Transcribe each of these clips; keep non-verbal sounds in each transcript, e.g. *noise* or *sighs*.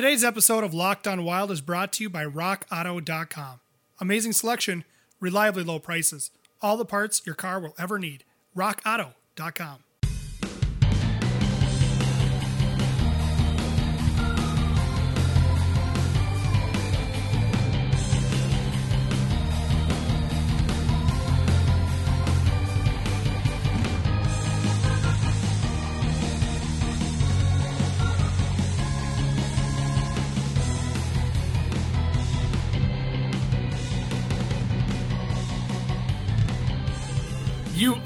Today's episode of Locked on Wild is brought to you by RockAuto.com. Amazing selection, reliably low prices, all the parts your car will ever need. RockAuto.com.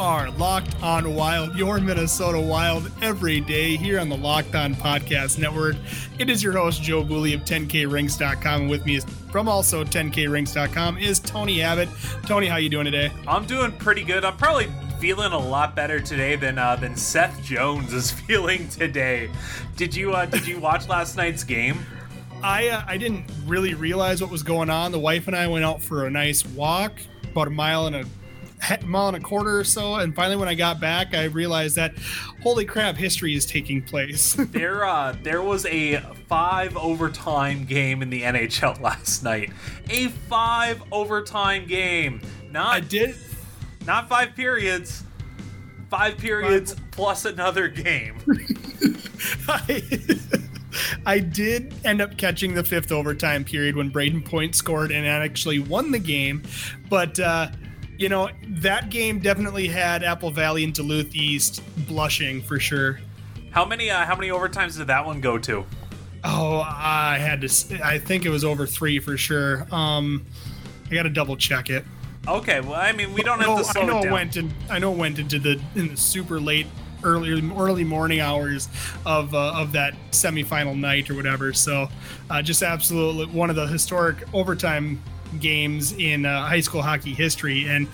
are locked on Wild, your Minnesota Wild, every day here on the Locked On Podcast Network. It is your host, Joe Booley of 10krinks.com. And with me is from also 10krinks.com is Tony Abbott. Tony, how you doing today? I'm doing pretty good. I'm probably feeling a lot better today than uh, than Seth Jones is *laughs* feeling today. Did you uh, did you watch last night's game? I uh, I didn't really realize what was going on. The wife and I went out for a nice walk, about a mile and a *laughs* mile and a quarter or so, and finally when I got back, I realized that holy crap, history is taking place. *laughs* there, uh, there was a five overtime game in the NHL last night. A five overtime game. Not I did. Not five periods. Five periods five. plus another game. *laughs* I, I did end up catching the fifth overtime period when Brayden Point scored and actually won the game, but. uh you know that game definitely had Apple Valley and Duluth East blushing for sure. How many uh, how many overtimes did that one go to? Oh, I had to. I think it was over three for sure. Um, I got to double check it. Okay, well, I mean, we don't have to slow I know it, it went in. I know it went into the in the super late, early early morning hours of uh, of that semifinal night or whatever. So, uh, just absolutely one of the historic overtime games in uh, high school hockey history, and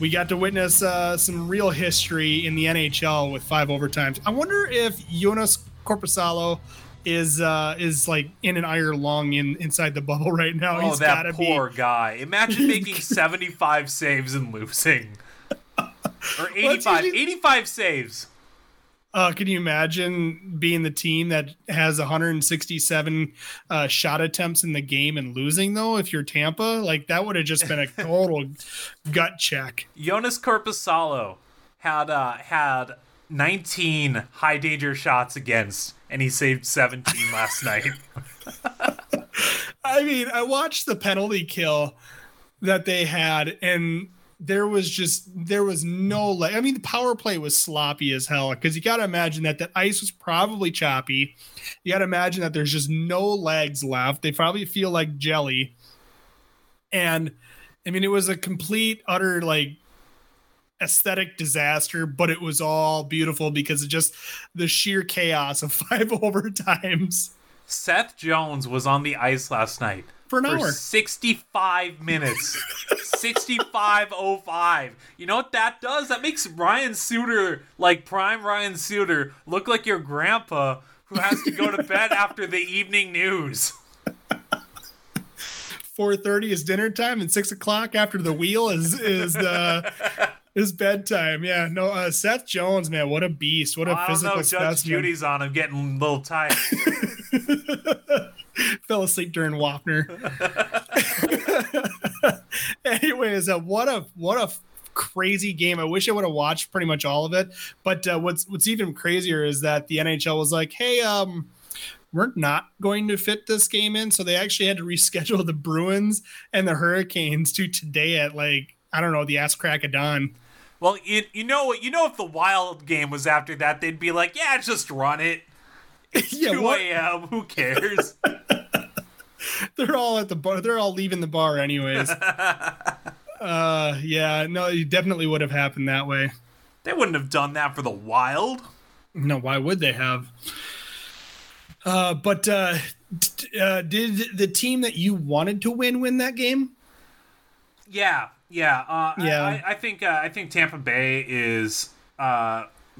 we got to witness uh, some real history in the NHL with five overtimes. I wonder if Joonas Korpisalo is uh is like in an iron lung in inside the bubble right now. Oh, He's that poor be... guy! Imagine *laughs* making seventy five saves and losing, or 85, 85 saves. Uh, can you imagine being the team that has 167 uh, shot attempts in the game and losing though? If you're Tampa, like that would have just been a *laughs* total gut check. Joonas Korpisalo had uh, had 19 high danger shots against, and he saved 17 last *laughs* night. I mean, I watched the penalty kill that they had, and there was just there was no leg. I mean, the power play was sloppy as hell because you got to imagine that the ice was probably choppy. You got to imagine that there's just no legs left. They probably feel like jelly, and I mean, it was a complete, utter like aesthetic disaster, but it was all beautiful because of just the sheer chaos of *laughs* five *laughs* overtimes. Seth Jones was on the ice last night for an for hour. 65 minutes. 6505. You know what that does? That makes Ryan Suter, like prime Ryan Suter, look like your grandpa who has to go to bed *laughs* after the evening news. 4.30 is dinner time and 6 o'clock after the wheel is is uh *laughs* is bedtime. Yeah, no, uh, Seth Jones, man, what a beast! What a I physical know, Judge specimen. Judy's on him, getting a little tired. *laughs* Fell asleep during Wapner. *laughs* Anyways, uh, what a what a crazy game. I wish I would have watched pretty much all of it. But uh, what's what's even crazier is that the NHL was like, "Hey, um, we're not going to fit this game in," so they actually had to reschedule the Bruins and the Hurricanes to today at like I don't know the ass crack of dawn. Well, you, you know you know if the Wild game was after that, they'd be like, "Yeah, just run it." It's *laughs* yeah, 2 a.m. Who cares? *laughs* *laughs* they're all at the bar. They're all leaving the bar anyways. *laughs* uh, yeah, no, it definitely would have happened that way. They wouldn't have done that for the Wild. No, why would they have? Uh, but uh, d- uh, did the team that you wanted to win win that game? Yeah, yeah, uh, yeah. I, I think uh, I think Tampa Bay is.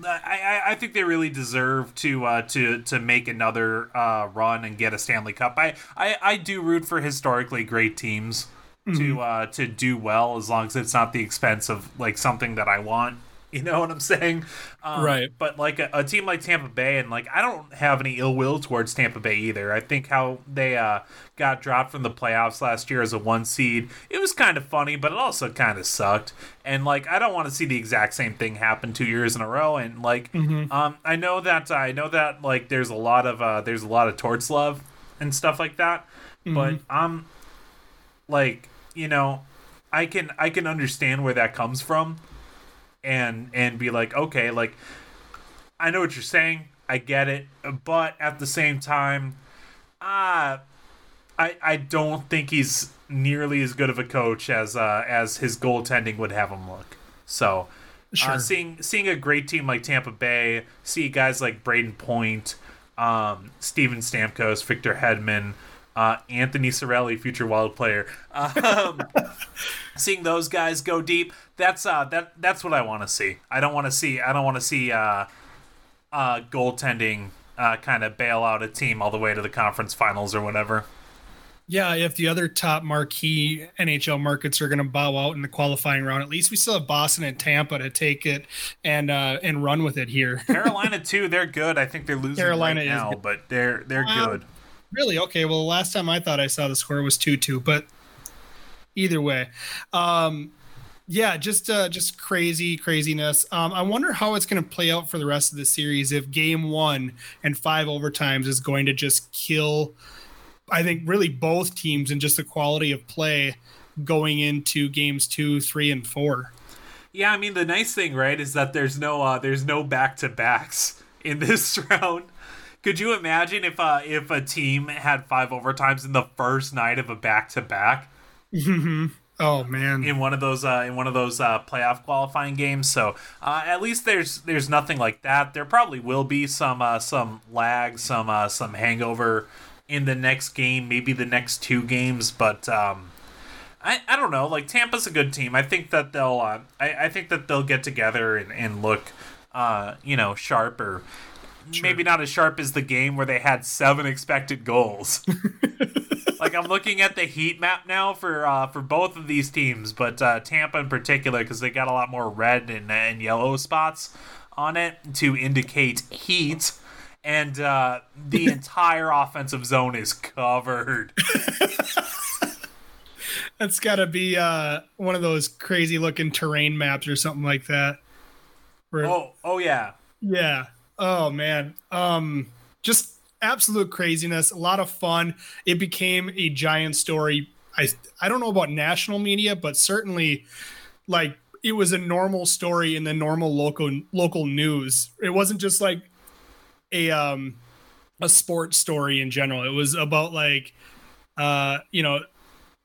I, I think they really deserve to uh, to to make another uh, run and get a Stanley Cup. I, I, I do root for historically great teams mm-hmm. to uh, to do well as long as it's not the expense of like something that I want. *laughs* You know what I'm saying? Um, Right. But like a, a team like Tampa Bay, and like I don't have any ill will towards Tampa Bay either. I think how they uh, got dropped from the playoffs last year as a one seed, it was kind of funny, but it also kind of sucked. And like I don't want to see the exact same thing happen two years in a row. And like um, I know that I know that like there's a lot of uh, there's a lot of torts love and stuff like that, but I'm like you know, I can I can understand where that comes from and and be like, okay, like I know what you're saying, I get it, but at the same time, uh I I don't think he's nearly as good of a coach as uh as his goaltending would have him look. So Sure. uh, seeing seeing a great team like Tampa Bay, see guys like Brayden Point, um, Steven Stamkos, Victor Hedman, uh, Anthony Cirelli, future Wild player, um, *laughs* seeing those guys go deep. That's uh, that that's what I want to see. I don't want to see I don't want to see uh, uh, goaltending uh, kind of bail out a team all the way to the conference finals or whatever. Yeah, if the other top marquee NHL markets are going to bow out in the qualifying round, at least we still have Boston and Tampa to take it and uh, and run with it here. Carolina *laughs* too, they're good. I think they're losing Carolina right is now, good. but they're they're Wow. good. Really? Okay. Well, the last time I thought I saw the score was two two, but either way, um, yeah, just uh, just crazy craziness. Um, I wonder how it's going to play out for the rest of the series if Game One and five overtimes is going to just kill. I think really both teams and just the quality of play going into games two, three, and four. Yeah, I mean the nice thing, right, is that there's no uh there's no back to backs in this *laughs* round. Could you imagine if uh if a team had five overtimes in the first night of a back to back Oh man, in one of those uh in one of those uh playoff qualifying games? So uh at least there's there's nothing like that. There probably will be some uh some lag, some uh some hangover in the next game, maybe the next two games, but um I, I don't know. Like Tampa's a good team. I think that they'll uh, I, I think that they'll get together and, and look uh, you know sharp or maybe not as sharp as the game where they had seven expected goals. *laughs* like I'm looking at the heat map now for uh, for both of these teams, but uh, Tampa in particular because they got a lot more red and, and yellow spots on it to indicate heat. And uh, the *laughs* entire offensive zone is covered. *laughs* that's got to be uh, one of those crazy looking terrain maps or something like that. Where, Oh, oh yeah. Yeah. Oh man. Um just absolute craziness, a lot of fun. It became a giant story. I I don't know about national media, but certainly like it was a normal story in the normal local local news. It wasn't just like a um a sports story in general. It was about like uh you know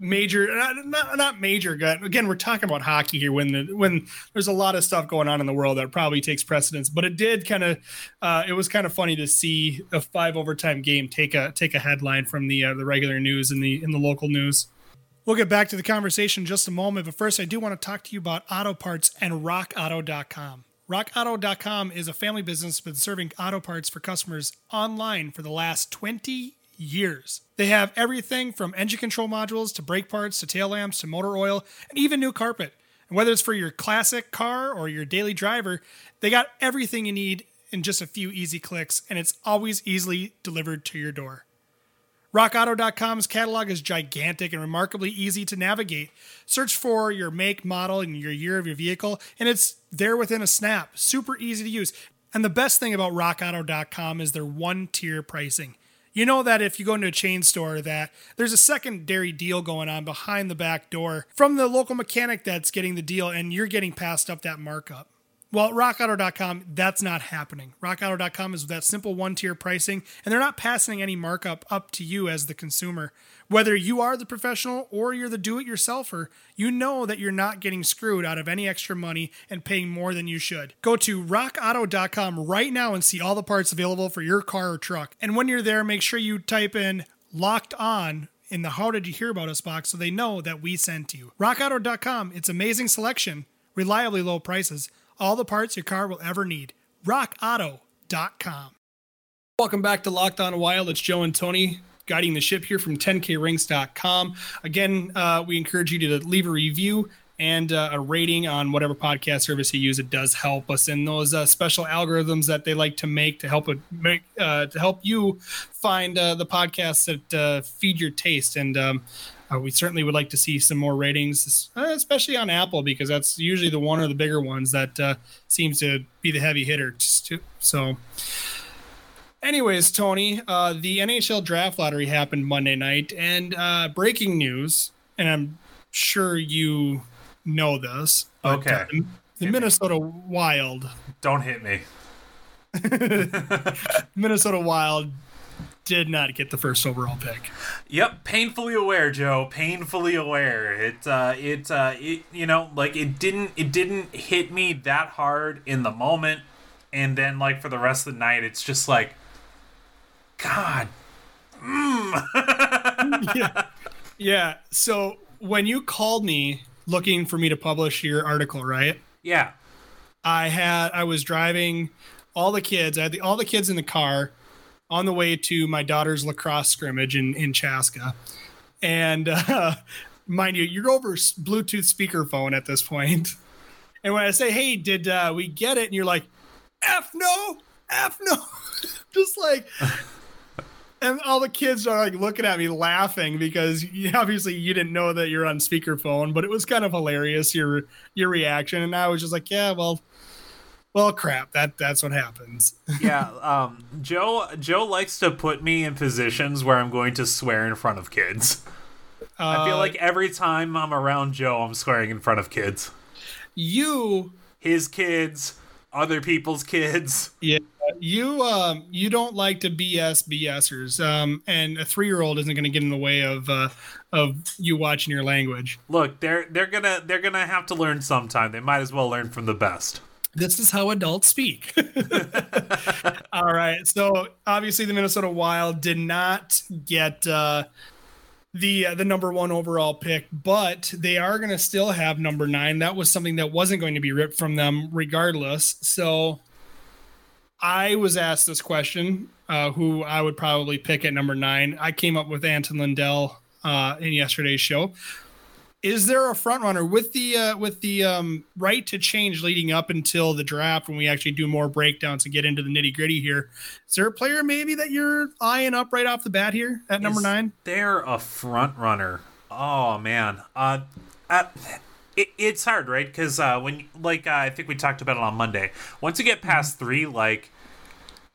major not, not, not major gut again we're talking about hockey here when the when there's a lot of stuff going on in the world that probably takes precedence but it did kind of uh it was kind of funny to see a five overtime game take a take a headline from the uh, the regular news in the in the local news We'll get back to the conversation in just a moment, but first, I do want to talk to you about auto parts and rockauto.com. RockAuto.com is a family business that's been serving auto parts for customers online for the last 20 years. They have everything from engine control modules to brake parts to tail lamps to motor oil and even new carpet. And whether it's for your classic car or your daily driver, they got everything you need in just a few easy clicks, and it's always easily delivered to your door. RockAuto.com's catalog is gigantic and remarkably easy to navigate. Search for your make, model, and your year of your vehicle, and it's there within a snap. Super easy to use. And the best thing about RockAuto.com is their one tier pricing. You know that if you go into a chain store that there's a secondary deal going on behind the back door from the local mechanic that's getting the deal and you're getting passed up that markup. Well, rockauto.com, that's not happening. Rockauto.com is that simple one tier pricing, and they're not passing any markup up to you as the consumer. Whether you are the professional or you're the do it yourselfer, you know that you're not getting screwed out of any extra money and paying more than you should. Go to rockauto.com right now and see all the parts available for your car or truck. And when you're there, make sure you type in locked on in the how did you hear about us box so they know that we sent you. Rockauto.com, it's amazing selection, reliably low prices, all the parts your car will ever need. RockAuto.com. Welcome back to Locked On Wild. It's Joe and Tony guiding the ship here from 10krinks.com. Again, uh, we encourage you to leave a review and uh, a rating on whatever podcast service you use. It does help us in those uh, special algorithms that they like to make to help it make uh, to help you find uh, the podcasts that uh, feed your taste. And um, uh, we certainly would like to see some more ratings, uh, especially on Apple, because that's usually the one of the bigger ones that uh, seems to be the heavy hitter. just to- So, anyways, Tony, uh, the NHL draft lottery happened Monday night, and uh, breaking news, and I'm sure you know this. but, Okay. uh, the- the Minnesota Wild, Don't hit me. *laughs* *laughs* Minnesota Wild, did not get the first overall pick. Yep, painfully aware, Joe. Painfully aware. It, uh, it, uh, it, you know, like it didn't, it didn't hit me that hard in the moment, and then like for the rest of the night, it's just like, God, *laughs* yeah. Yeah. So when you called me looking for me to publish your article, right? yeah, I had I was driving all the kids. I had the, all the kids in the car on the way to my daughter's lacrosse scrimmage in in Chaska, and uh, *laughs* mind you, you're over Bluetooth speakerphone at this point. And when I say, "Hey, did uh, we get it?" and you're like, "F no, F no," *laughs* just like. *laughs* And all the kids are like looking at me laughing because you, obviously you didn't know that you're on speakerphone, but it was kind of hilarious your your reaction. And I was just like, yeah, well, well, crap. That that's what happens. *laughs* yeah. Um, Joe, Joe likes to put me in positions where I'm going to swear in front of kids. I feel Uh, like every time I'm around Joe, I'm swearing in front of kids. you, His kids, other people's kids. yeah, you, um, you don't like to BS BSers, um, and a three year old isn't going to get in the way of uh, of you watching your language. Look, they're they're gonna they're gonna have to learn sometime. They might as well learn from the best. This is how adults speak. *laughs* All right. So obviously, the Minnesota Wild did not get uh, the uh, the number one overall pick, but they are going to still have number nine. That was something that wasn't going to be ripped from them, regardless. So I was asked this question: uh, who I would probably pick at number nine. I came up with Anton Lundell uh, in yesterday's show is there a front runner with the uh, with the um, right to change leading up until the draft when we actually do more breakdowns and get into the nitty gritty here? Is there a player maybe that you're eyeing up right off the bat here at number Is nine? They're a front runner. Oh man. Uh, uh it, it's hard, right? Because uh, when like uh, I think we talked about it on Monday. Once you get past three, like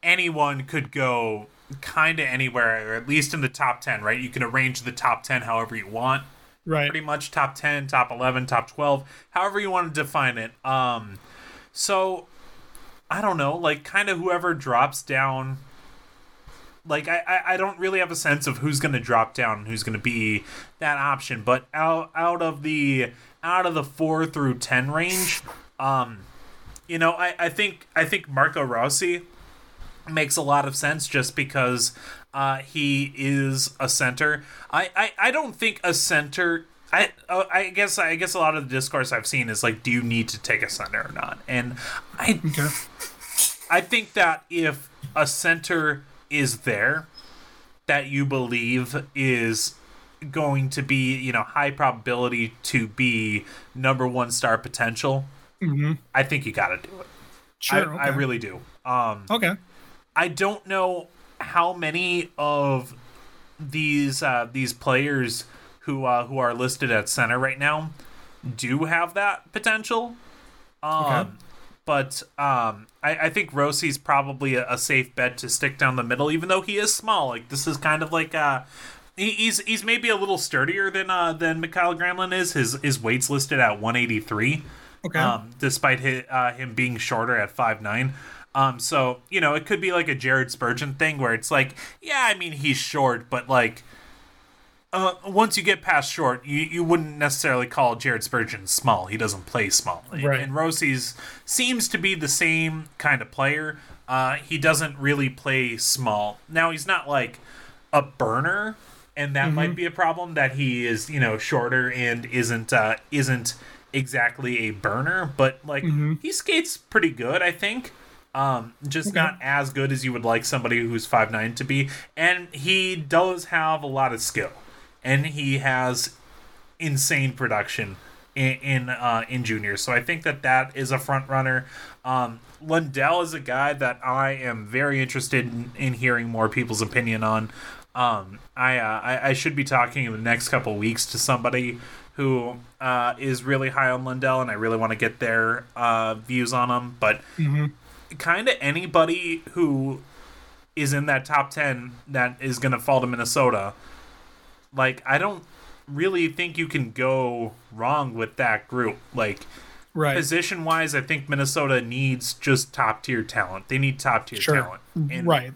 anyone could go kind of anywhere, or at least in the top ten, right? You can arrange the top ten however you want. Right. pretty much top 10 top 11 top 12 however you want to define it um so i don't know like kind of whoever drops down like I, I i don't really have a sense of who's to drop down and who's to be that option but out out of the out of the 4 through 10 range um you know i i think i think marco rossi makes a lot of sense just because uh, he is a center. I, I, I don't think a center. I uh, I guess I guess a lot of the discourse I've seen is like, do you need to take a center or not? And I Okay. I think that if a center is there that you believe is going to be you know high probability to be number one star potential, I think you got to do it. Sure. I, I really do. Um, Okay. I don't know how many of these uh, these players who uh, who are listed at center right now do have that potential. Um, Okay. But um, I, I think Rossi's probably a, a safe bet to stick down the middle, even though he is small. Like this is kind of like uh, he, he's he's maybe a little sturdier than uh, than Mikael Granlund is. His his weight's listed at 183 Okay. um, despite hi uh, him being shorter at five nine. Um, so you know, it could be like a Jared Spurgeon thing where it's like, yeah, I mean he's short, but like, uh, once you get past short, you, you wouldn't necessarily call Jared Spurgeon small. He doesn't play small. Right. And Rossi's seems to be the same kind of player. Uh, he doesn't really play small. Now he's not like a burner, and that might be a problem that he is, you know, shorter and isn't uh, isn't exactly a burner, but like he skates pretty good, I think. Um, just Okay. not as good as you would like somebody who's five nine to be, and he does have a lot of skill, and he has insane production in in, uh, in juniors. So I think that that is a front runner. Um, Lundell is a guy that I am very interested in, in hearing more people's opinion on. Um, I, uh, I I should be talking in the next couple weeks to somebody who uh, is really high on Lundell, and I really want to get their uh, views on him. But Mm-hmm. Kind of anybody who is in that top 10 that is going to fall to Minnesota, like, I don't really think you can go wrong with that group. Like, Right. position wise, I think Minnesota needs just top tier talent. They need top tier Sure. talent. And, right.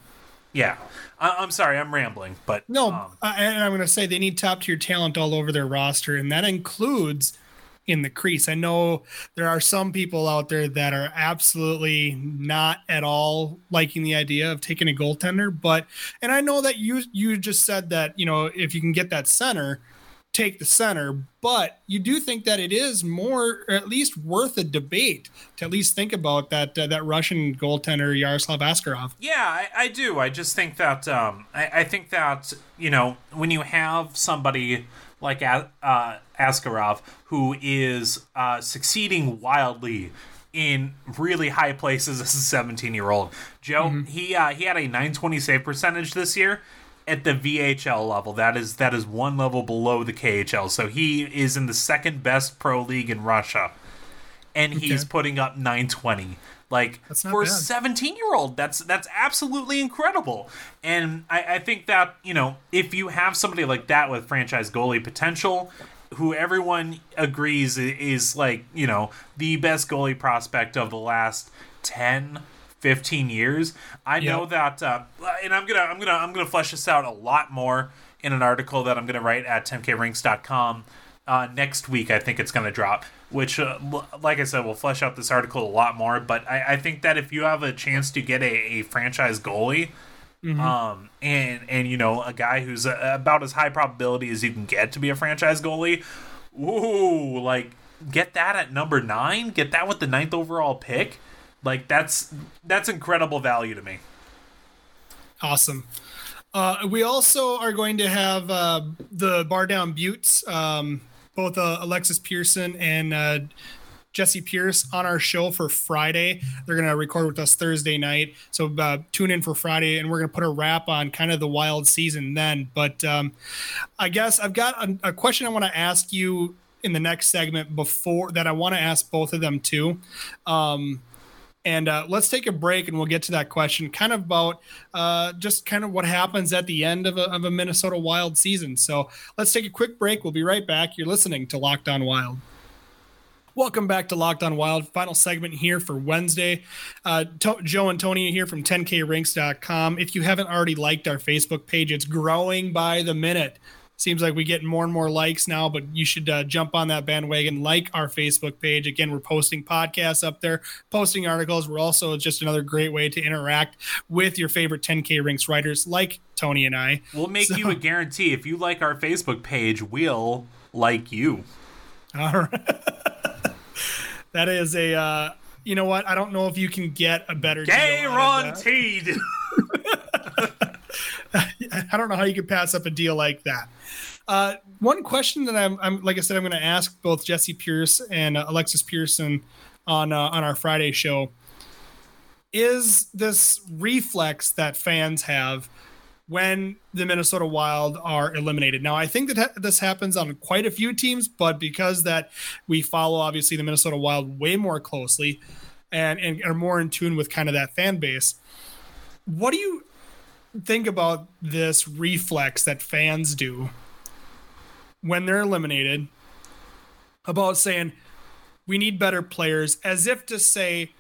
Yeah. I- I'm sorry, I'm rambling, but No, um, I- and I'm going to say they need top tier talent all over their roster, and that includes in the crease. I know there are some people out there that are absolutely not at all liking the idea of taking a goaltender, but and I know that you you just said that you know if you can get that center, take the center, but you do think that it is more or at least worth a debate to at least think about that uh, that Russian goaltender Yaroslav Askarov. Yeah, I, I do. I just think that um, I, I think that you know when you have somebody like uh, Askarov who is uh, succeeding wildly in really high places as a 17 year old, Joe he uh, he had a 920 save percentage this year at the VHL level. That is that is one level below the KHL. So he is in the second best pro league in Russia, and he's Okay. putting up 920. Like for a 17 year old that's that's absolutely incredible and I, I think that you know if you have somebody like that with franchise goalie potential who everyone agrees is like you know the best goalie prospect of the last 10 15 years i know Yep. that uh, and i'm gonna i'm gonna i'm gonna flesh this out a lot more in an article that i'm gonna write at 10krinks.com uh, next week. I think it's going to drop. Which, uh, l- like I said, we'll flesh out this article a lot more. But I, I think that if you have a chance to get a, a franchise goalie, um, and and you know a guy who's uh about as high probability as you can get to be a franchise goalie, ooh, like get that at number nine, get that with the ninth overall pick, like that's that's incredible value to me. Awesome. Uh, we also are going to have uh, the Bar Down Buttes, um, both uh, Alexis Pearson and uh, Jesse Pierce on our show for Friday. They're going to record with us Thursday night. So uh, tune in for Friday, and we're going to put a wrap on kind of the wild season then. But um, I guess I've got a, a question I want to ask you in the next segment before that I want to ask both of them too. Um, and uh, let's take a break and we'll get to that question kind of about uh, just kind of what happens at the end of a, of a Minnesota Wild season. So let's take a quick break. We'll be right back. You're listening to Locked On Wild. Welcome back to Locked On Wild. Final segment here for Wednesday. Uh, to- Joe and Tony here from 10krinks.com. If you haven't already liked our Facebook page, it's growing by the minute. Seems like we get more and more likes now, but you should uh, jump on that bandwagon, like our Facebook page. Again, we're posting podcasts up there, posting articles. We're also just another great way to interact with your favorite 10K Rinks writers like Tony and I. We'll make So- you a guarantee if you like our Facebook page, we'll like you. *laughs* All right. That is a, uh, you know what? I don't know if you can get a better deal out of. Guaranteed. *laughs* I don't know how you could pass up a deal like that. Uh, one question that I'm, I'm, like I said, I'm going to ask both Jesse Pierce and uh, Alexis Pearson on uh, on our Friday show. Is this reflex that fans have when the Minnesota Wild are eliminated? Now, I think that ha- this happens on quite a few teams, but because that we follow obviously the Minnesota Wild way more closely and and are more in tune with kind of that fan base. What do you think about this reflex that fans do when they're eliminated about saying we need better players as if to say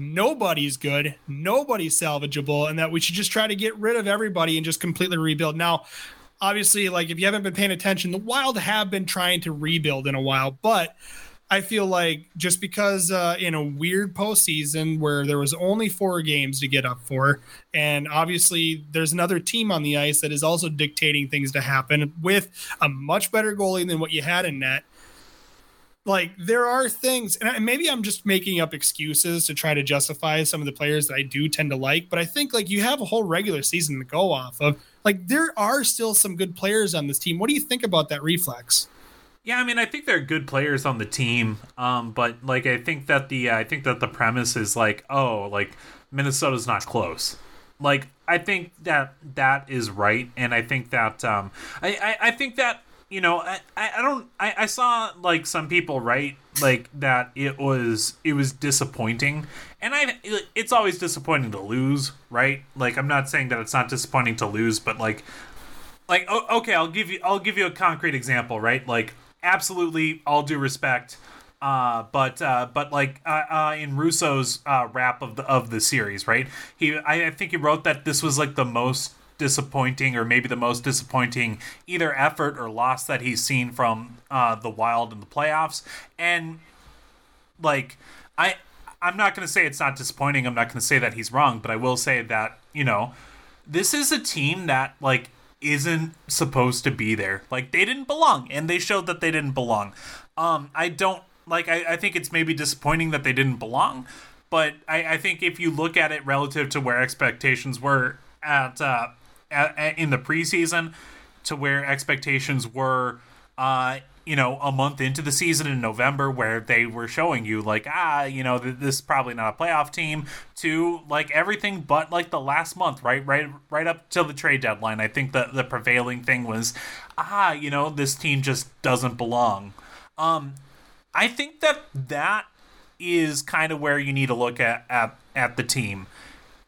nobody's good, nobody's salvageable, and that we should just try to get rid of everybody and just completely rebuild. Now, obviously, like if you haven't been paying attention, the Wild have been trying to rebuild in a while, but I feel like just because uh, in a weird postseason where there was only four games to get up for, and obviously there's another team on the ice that is also dictating things to happen with a much better goalie than what you had in net. Like there are things, and maybe I'm just making up excuses to try to justify some of the players that I do tend to like, but I think like you have a whole regular season to go off of. Like there are still some good players on this team. What do you think about that reflex? Yeah, I mean, I think they're good players on the team, um, but like I think that the uh, I think that the premise is like, oh, like Minnesota's not close. Like I think that that is right, and I think that um, I, I I think that you know I I don't I I saw like some people write like that it was it was disappointing, and I it's always disappointing to lose, right? Like I'm not saying that it's not disappointing to lose, but like like okay, I'll give you I'll give you a concrete example, right? Like absolutely all due respect uh, but uh, but like uh, uh, in Russo's uh, wrap of the of the series, right? He I, I think he wrote that this was like the most disappointing, or maybe the most disappointing either effort or loss that he's seen from uh, the Wild in the playoffs. And like I I'm not going to say it's not disappointing. I'm not going to say that he's wrong, but I will say that you know this is a team that like isn't supposed to be there. Like they didn't belong, and they showed that they didn't belong. Um, I don't like I, I think it's maybe disappointing that they didn't belong, but I, I think if you look at it relative to where expectations were at, uh, in the preseason to where expectations were uh, you know, a month into the season in November where they were showing you like, ah, you know, this is probably not a playoff team to like everything but like the last month, right? Right right up till the trade deadline. I think the the prevailing thing was, ah, you know, this team just doesn't belong. Um I think that that is kind of where you need to look at at, at the team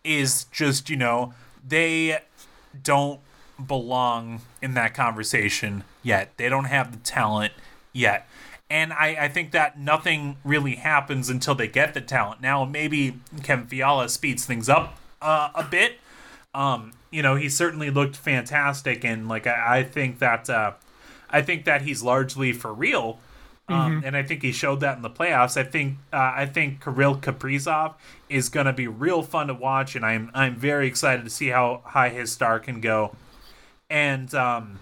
is just, you know, they don't belong in that conversation yet. They don't have the talent yet. And I, I think that nothing really happens until they get the talent. Now, maybe Kevin Fiala speeds things up uh, a bit. Um, you know, he certainly looked fantastic, and like I, I think that uh, I think that he's largely for real um, mm-hmm. and I think he showed that in the playoffs. I think uh, I think Kirill Kaprizov is going to be real fun to watch, and I'm I'm very excited to see how high his star can go. And um,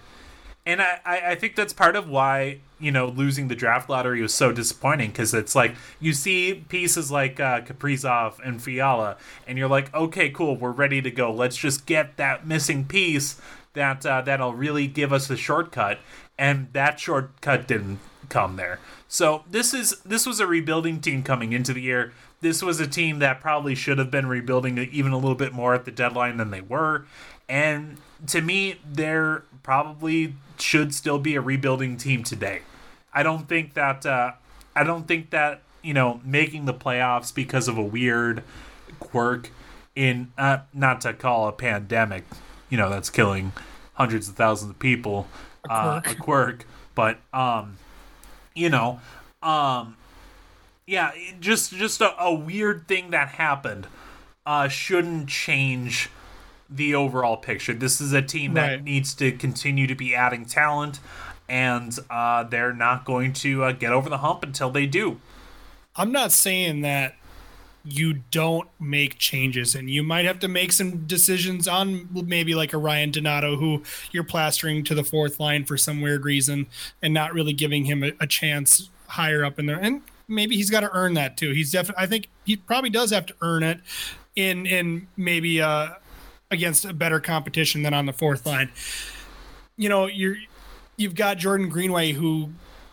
and I, I think that's part of why you know losing the draft lottery was so disappointing because it's like you see pieces like uh, Kaprizov and Fiala, and you're like, okay, cool, we're ready to go. Let's just get that missing piece that uh, that'll really give us the shortcut. And that shortcut didn't come there. So this is this was a rebuilding team coming into the year. This was a team that probably should have been rebuilding even a little bit more at the deadline than they were. And to me, there probably should still be a rebuilding team today. I don't think that uh, I don't think that you know making the playoffs because of a weird quirk in uh, not to call a pandemic, you know that's killing hundreds of thousands of people, a quirk, uh, a quirk but um, you know, um, yeah, just just a, a weird thing that happened uh, shouldn't change the overall picture. This is a team that right. needs to continue to be adding talent, and uh, they're not going to uh, get over the hump until they do. I'm not saying that you don't make changes. And you might have to make some decisions on maybe like a Ryan Donato who you're plastering to the fourth line for some weird reason and not really giving him a, a chance higher up in there. And maybe he's got to earn that too. He's definitely I think he probably does have to earn it in in maybe uh against a better competition than on the fourth line. You know you're you've got Jordan Greenway who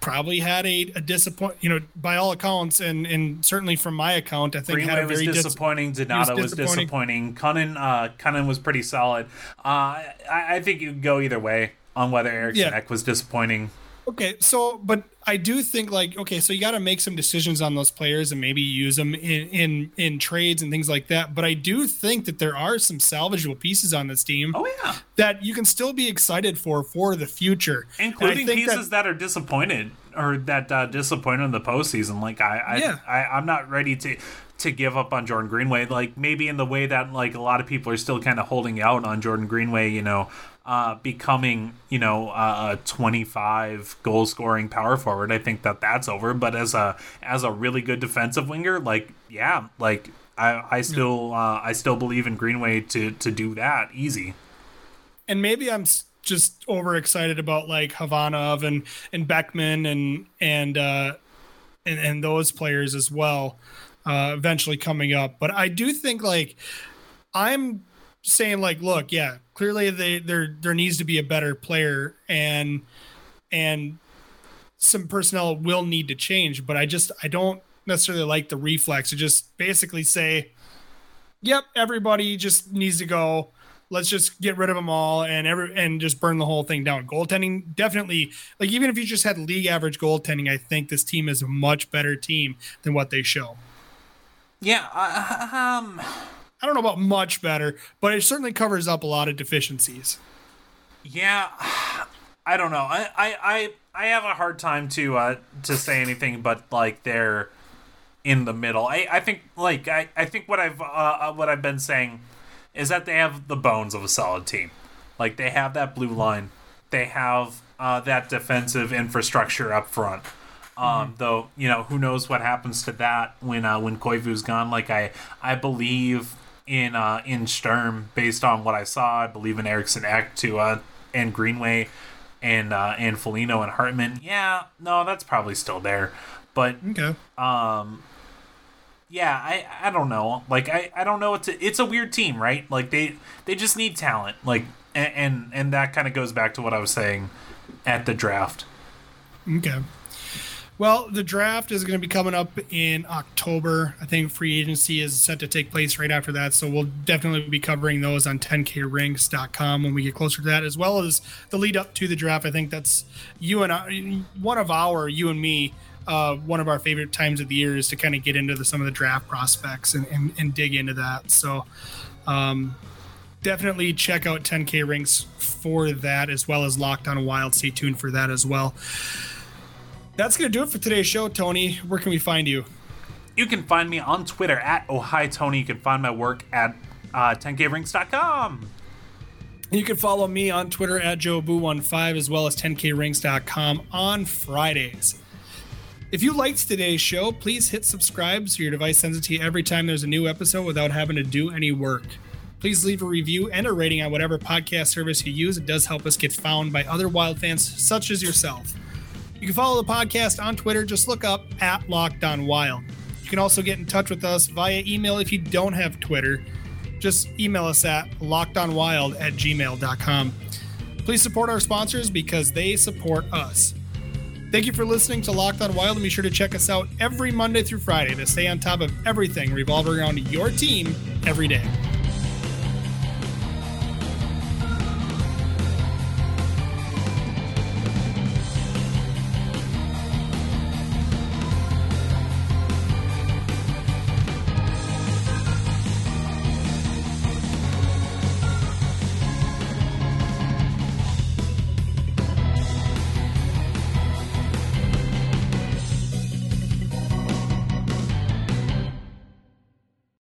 probably had a, a disappoint. You know, by all accounts, and and certainly from my account, I think Greenway had a very was disappointing. Dis- Donato was, disappointing. disappointing. Uh, Kunin was pretty solid. Uh, I, I think you go either way on whether Eriksson yeah. Was disappointing. Okay, so but I do think like okay, so you got to make some decisions on those players and maybe use them in in in trades and things like that. But I do think that there are some salvageable pieces on this team. Oh yeah, that you can still be excited for for the future, including pieces that, that, are disappointed or that uh, disappointed in the postseason. Like I, I, yeah. I, I'm not ready to to give up on Jordan Greenway. Like maybe in the way that like a lot of people are still kind of holding out on Jordan Greenway. You know, uh, becoming, you know, a 25 goal scoring power forward. I think that that's over. But as a as a really good defensive winger, like yeah, like I I still uh, I still believe in Greenway to to do that easy. And maybe I'm just overexcited about like Khovanov and and Beckman and and uh, and and those players as well. Uh, eventually coming up, but I do think like I'm saying like, look, yeah, clearly they there there needs to be a better player and and some personnel will need to change, but I just I don't necessarily like the reflex to just basically say, "Yep, everybody just needs to go. Let's just get rid of them all and every and just burn the whole thing down." Goaltending definitely like even if you just had league average goaltending, I think this team is a much better team than what they show. Yeah, uh, um I don't know about much better, but it certainly covers up a lot of deficiencies. Yeah, *sighs* I don't know. I I I, I have a hard time to uh to say anything but like they're in the middle. I I think like I I think what I've uh, uh what I've been saying is that they have the bones of a solid team. Like they have that blue line. They have uh, that defensive infrastructure up front. Um, mm-hmm. Though you know who knows what happens to that when uh, when Koivu's gone. Like I I believe in uh, in Sturm based on what I saw. I believe in Eriksson Ek to uh, and Greenway and uh, and Foligno and Hartman. Yeah, no, that's probably still there. But okay. um yeah, I I don't know. Like I I don't know it's a, it's a weird team, right? Like they they just need talent. Like and and, and that kind of goes back to what I was saying at the draft. Okay. Well, the draft is going to be coming up in October. I think free agency is set to take place right after that. So we'll definitely be covering those on 10krinks.com when we get closer to that, as well as the lead up to the draft. I think that's you and I, one of our, you and me, uh, one of our favorite times of the year is to kind of get into the, some of the draft prospects and, and, and dig into that. So, um, definitely check out 10K Rinks for that, as well as Locked on Wild. Stay tuned for that as well. That's going to do it for today's show, Tony. Where can we find you? You can find me on Twitter at Oh Hi Tony. You can find my work at uh, 10krinks.com. You can follow me on Twitter at JoeBoo15 as well as 10krinks.com on Fridays. If you liked today's show, please hit subscribe so your device sends it to you every time there's a new episode without having to do any work. Please leave a review and a rating on whatever podcast service you use. It does help us get found by other Wild fans such as yourself. You can follow the podcast on Twitter. Just look up at Locked On Wild. You can also get in touch with us via email if you don't have Twitter. Just email us at lockedonwild at gmail.com. Please support our sponsors because they support us. Thank you for listening to Locked On Wild and be sure to check us out every Monday through Friday to stay on top of everything revolving around your team every day.